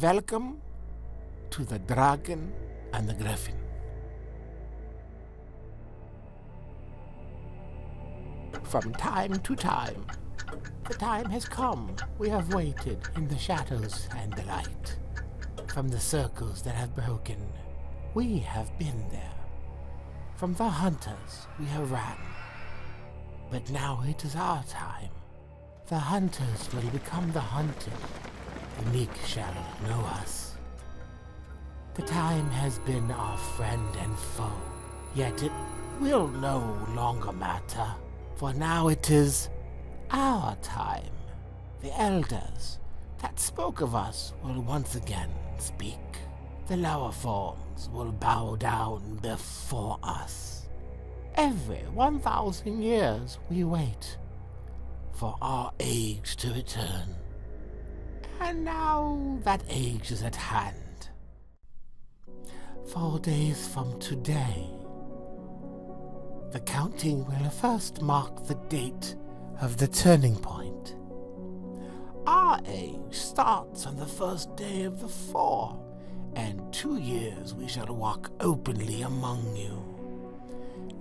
Welcome to the Dragon and the Griffin. From time to time, the time has come. We have waited in the shadows and the light. From the circles that have broken, we have been there. From the hunters, we have ran. But now it is our time. The hunters will become the hunted. The meek shall know us. The time has been our friend and foe, yet it will no longer matter, for now it is our time. The elders that spoke of us will once again speak. The lower forms will bow down before us. Every 1,000 years we wait for our age to return. And now that age is at hand. Four days from today, the counting will first mark the date of the turning point. Our age starts on the first day of the four, and two years we shall walk openly among you.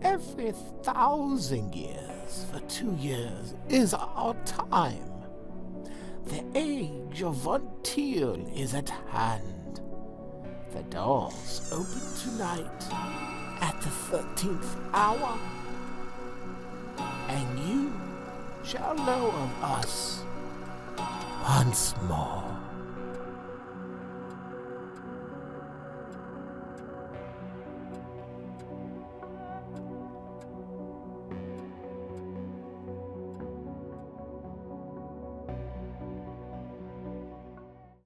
Every thousand years for two years is our time. The age of Vontiel is at hand. The doors open tonight at the thirteenth hour, and you shall know of us once more.